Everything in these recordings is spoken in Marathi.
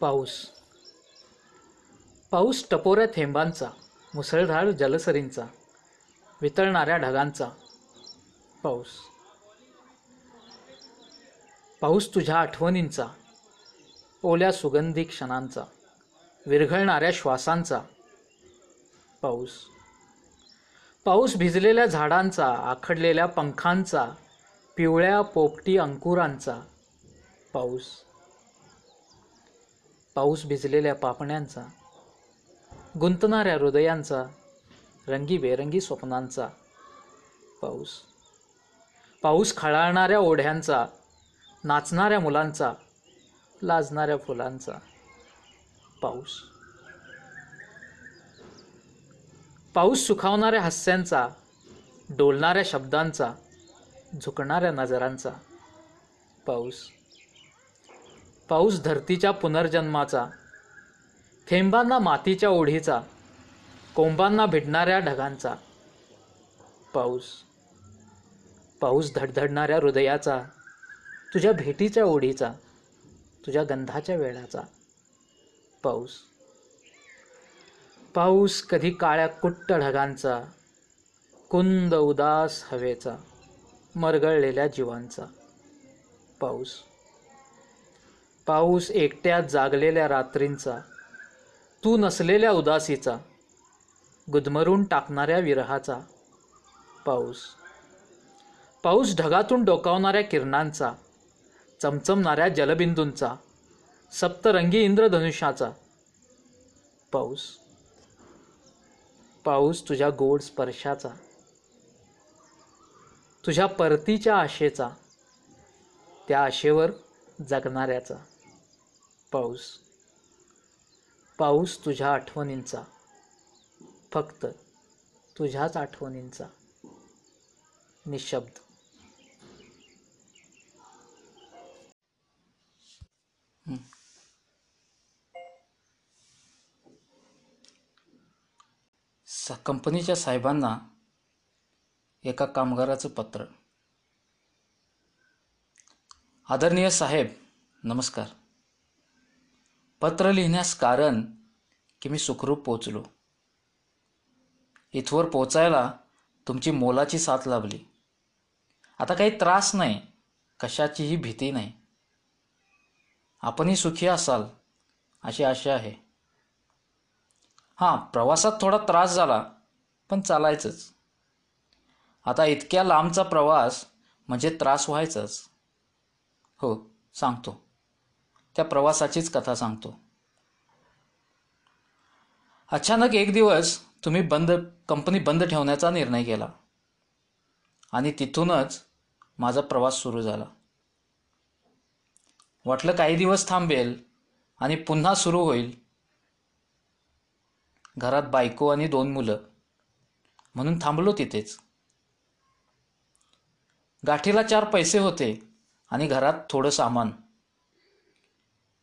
पाऊस. पाऊस टपोऱ्या थेंबांचा मुसळधार जलसरींचा वितळणाऱ्या ढगांचा. पाऊस. पाऊस तुझ्या आठवणींचा ओल्या सुगंधी क्षणांचा विरघळणाऱ्या श्वासांचा. पाऊस. पाऊस भिजलेल्या झाडांचा आखडलेल्या पंखांचा पिवळ्या पोपटी अंकुरांचा. पाऊस. पाऊस भिजलेल्या पापण्यांचा गुंतणाऱ्या हृदयांचा रंगीबेरंगी स्वप्नांचा पाऊस. पाऊस खळाळणाऱ्या ओढ्यांचा नाचणाऱ्या मुलांचा लाजणाऱ्या फुलांचा पाऊस. पाऊस सुखावणाऱ्या हास्यांचा डोलणाऱ्या शब्दांचा झुकणाऱ्या नजरांचा पाऊस. पाऊस धरतीच्या पुनर्जन्माचा थेंबांना मातीच्या ओढीचा कोंबांना भिडणाऱ्या ढगांचा. पाऊस पाऊस धडधडणाऱ्या हृदयाचा तुझ्या भेटीच्या ओढीचा तुझ्या गंधाच्या वेळाचा पाऊस पाऊस कधी काळ्या कुट्ट ढगांचा कुंद उदास हवेचा मरगळलेल्या जीवांचा. पाऊस पाऊस एकट्या जागलेल्या रात्रींचा तू नसलेल्या उदासीचा गुदमरून टाकणाऱ्या विरहाचा पाऊस. पाऊस ढगातून डोकावणाऱ्या किरणांचा चमचमणाऱ्या जलबिंदूंचा सप्तरंगी इंद्रधनुष्याचा पाऊस. पाऊस तुझ्या गोड स्पर्शाचा तुझ्या परतीच्या आशेचा त्या आशेवर जगणाऱ्याचा पाऊस. पाऊस तुझ्या आठवणींचा. फक्त तुझ्याच आठवणींचा. निशब्द. स कंपनीच्या साहेबांना एका कामगाराचं पत्र. आदरणीय साहेब नमस्कार. पत्र लिहिण्यास कारण की मी सुखरूप पोचलो. इथवर पोचायला तुमची मोलाची साथ लाभली. आता काही त्रास नाही कशाचीही भीती नाही. आपणही सुखी असाल अशी आशा आहे. हां प्रवासात थोडा त्रास झाला पण चालायचंच. आता इतक्या लांबचा प्रवास म्हणजे त्रास व्हायचाच. हो सांगतो. त्या प्रवासाचीच कथा सांगतो. अचानक एक दिवस तुम्ही बंद कंपनी बंद ठेवण्याचा निर्णय केला. आणि तिथूनच माझा प्रवास सुरू झाला. वाटलं काही दिवस थांबेल आणि पुन्हा सुरू होईल. घरात बायको आणि दोन मुलं. म्हणून थांबलो तिथेच. गाठीला चार पैसे होते आणि घरात थोडं सामान.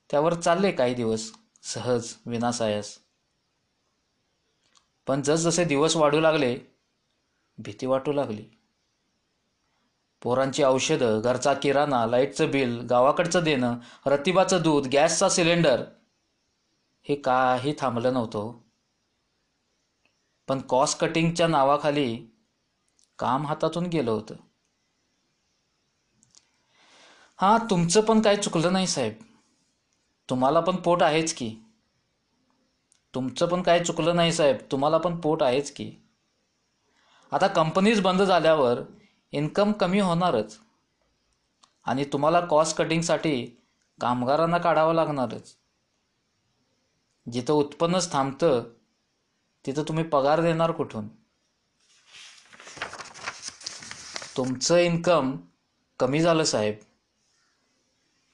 त्यावर चालले काही दिवस सहज विनासायास. पण जसजसे दिवस वाढू लागले भीती वाटू लागली. पोरांची औषधं घरचा किराणा लाईटचं बिल गावाकडचं देणं रतिबाचं दूध गॅसचा सिलेंडर हे काही थांबलं नव्हतं. पण कॉस्ट कटिंगच्या नावाखाली काम हातातून गेलं होतं. हां तुमचं पण काही चुकलं नाही साहेब. तुम्हाला पण पोट आहेच की. तुमचं पण काही चुकलं नाही साहेब तुम्हाला पण पोट आहेच की. आता कंपनीज बंद झाल्यावर इन्कम कमी होणारच. आणि तुम्हाला कॉस्ट कटिंगसाठी कामगारांना काढावं लागणारच. जिथं उत्पन्नच थांबतं तिथं तुम्ही पगार देणार कुठून? तुमचं इन्कम कमी झालं साहेब.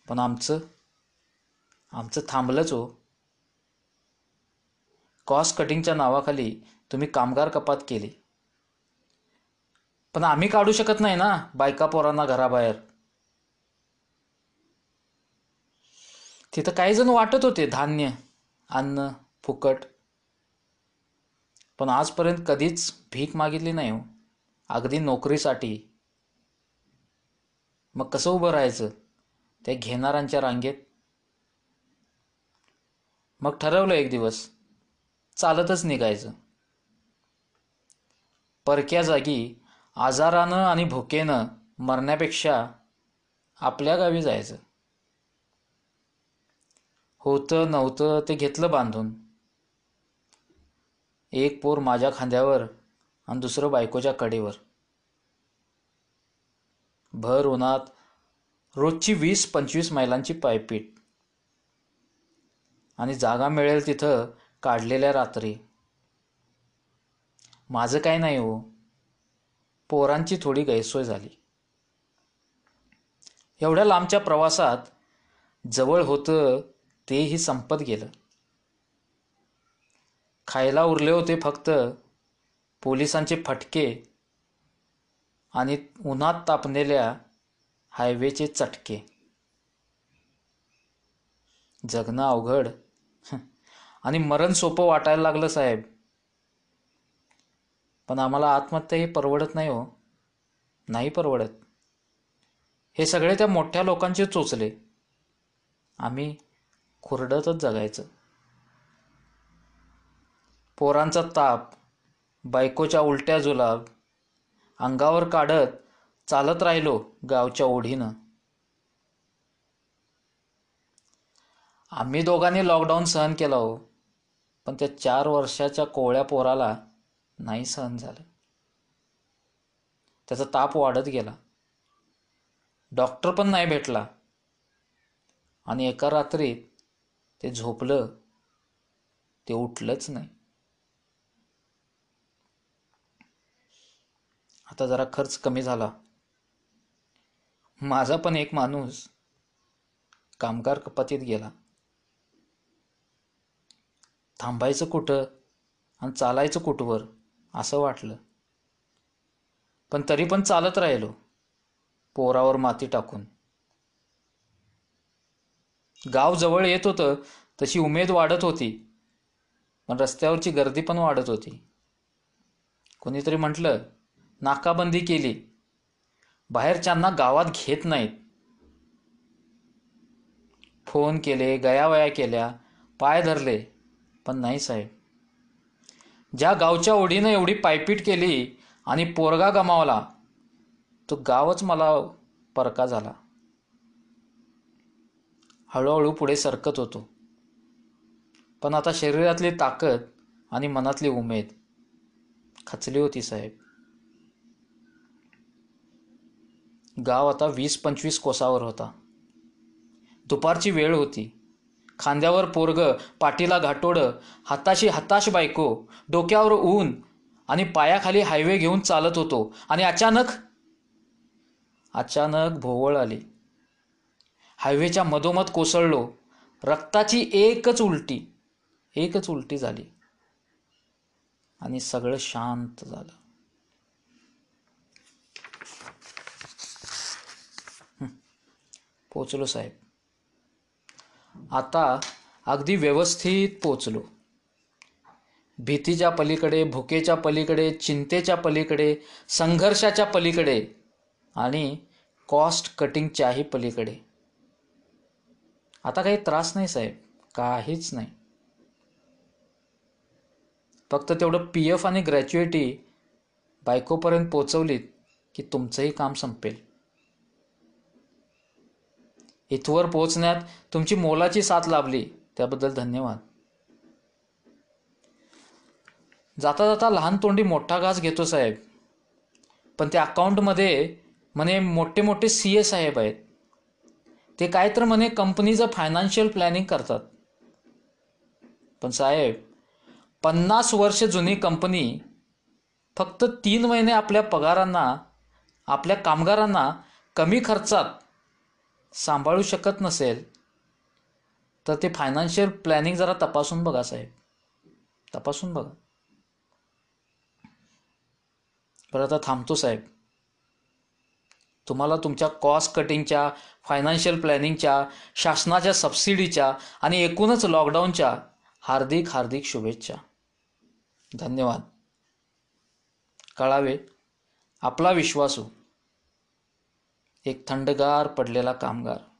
पण आमचं आमचं थांबलंच हो. कॉस्ट कटिंगच्या नावाखाली तुम्ही कामगार कपात केली. पण आम्ही काढू शकत नाही ना बायका पोरांना घराबाहेर. तिथं काही जण वाटत होते धान्य अन्न फुकट. पण आजपर्यंत कधीच भीक मागितली नाही हो. अगदी नोकरीसाठी. मग कसं उभं राहायचं? त्या घेणाऱ्यांच्या रांगेत मग ठरवलं एक दिवस. चालतच निघायचं. परक्या जागी आजारानं आणि भुकेनं मरण्यापेक्षा आपल्या गावी जायचं. होतं नव्हतं ते घेतलं बांधून. एक पोर माझ्या खांद्यावर आणि दुसरं बायकोच्या कडेवर. भर उन्हात रोजची वीस पंचवीस मैलांची पायपीट. आणि जागा मिळेल तिथं काढलेल्या रात्री. माझं काय नाही हो. पोरांची थोडी गैरसोय झाली. एवढ्या लांबच्या प्रवासात जवळ होतं तेही संपत गेलं. खायला उरले होते फक्त पोलिसांचे फटके आणि उन्हात तापलेल्या हायवेचे चटके. जगणं अवघड. आणि मरण सोपं वाटायला लागलं साहेब. पण आम्हाला आत्महत्या हे परवडत नाही हो. नाही परवडत. हे सगळे त्या मोठ्या लोकांचे चोचले. आम्ही खुरडतच जगायचं. पोरांचा ताप बायकोच्या उलट्या जुलाब अंगावर काढत चालत राहिलो गावच्या ओढीनं. आम्ही दोघांनी लॉकडाऊन सहन केला हो. पण त्या चार वर्षाच्या कोवळ्या पोराला नाही सहन झालं. त्याचा ताप वाढत गेला. डॉक्टर पण नाही भेटला. आणि एका रात्रीत ते झोपलं ते उठलंच नाही. आता जरा खर्च कमी झाला. माझा पण एक माणूस कामगार कपातीत गेला. थांबायचं कुठं आणि चालायचं कुठवर असं वाटलं. पण तरी पण चालत राहिलो पोरावर माती टाकून. गाव जवळ येत होतं तशी उमेद वाढत होती पण रस्त्यावरची गर्दी पण वाढत होती. कोणीतरी म्हटलं नाकाबंदी केली. बाहेरच्यांना गावात घेत नाहीत. फोन केले गयावया केल्या पाय धरले. पण नाही साहेब. ज्या गावच्या ओढीनं एवढी पायपीट केली आणि पोरगा गमावला तो गावच मला परका झाला. हळूहळू पुढे सरकत होतो. पण आता शरीरातली ताकद आणि मनातली उमेद खचली होती साहेब. गाव आता वीस पंचवीस कोसावर होता. दुपारची वेळ होती. खांद्यावर पोरग पाठीला घाटोडं हाताशी हताश बायको डोक्यावर ऊन आणि पायाखाली हायवे घेऊन चालत होतो. आणि अचानक अचानक भोवळ आली. हायवेच्या मधोमध कोसळलो. रक्ताची एकच उलटी एकच उलटी झाली. आणि सगळं शांत झालं. पोचलो साहेब. आता अगदी व्यवस्थित पोचलो. भीतीच्या पलीकडे भुकेच्या पलीकडे चिंतेच्या पलीकडे संघर्षाच्या पलीकडे आणि कॉस्ट कटिंगच्याही पलीकडे. आता काही त्रास नाही साहेब काहीच नाही. फक्त तेवढं पी एफ आणि ग्रॅच्युएटी बायकोपर्यंत पोचवलीत की तुमचंही काम संपेल. इथवर पोचण्यात तुमची मोलाची साथ लाभली. त्याबद्दल धन्यवाद. जाता जाता लहान तोंडी मोठा घास घेतो साहेब. पण त्या अकाउंटमध्ये म्हणे मोठे मोठे सी ए साहेब आहेत. ते काय तर म्हणे कंपनीचं फायनान्शियल प्लॅनिंग करतात. पण साहेब पन्नास वर्ष जुनी कंपनी फक्त तीन महिने आपल्या पगारांना आपल्या कामगारांना कमी खर्चात सांभाळू शकत नसेल तर ते फायनान्शियल प्लॅनिंग जरा तपासून बघा साहेब. तपासून बघा. बरं आता थांबतो साहेब. तुम्हाला तुमच्या कॉस्ट कटिंगच्या फायनान्शियल प्लॅनिंगच्या शासनाच्या सबसिडीच्या आणि एकूणच लॉकडाऊनच्या हार्दिक हार्दिक शुभेच्छा. धन्यवाद. कळावे. आपला विश्वासू. एक थंडगार पडलेला कामगार.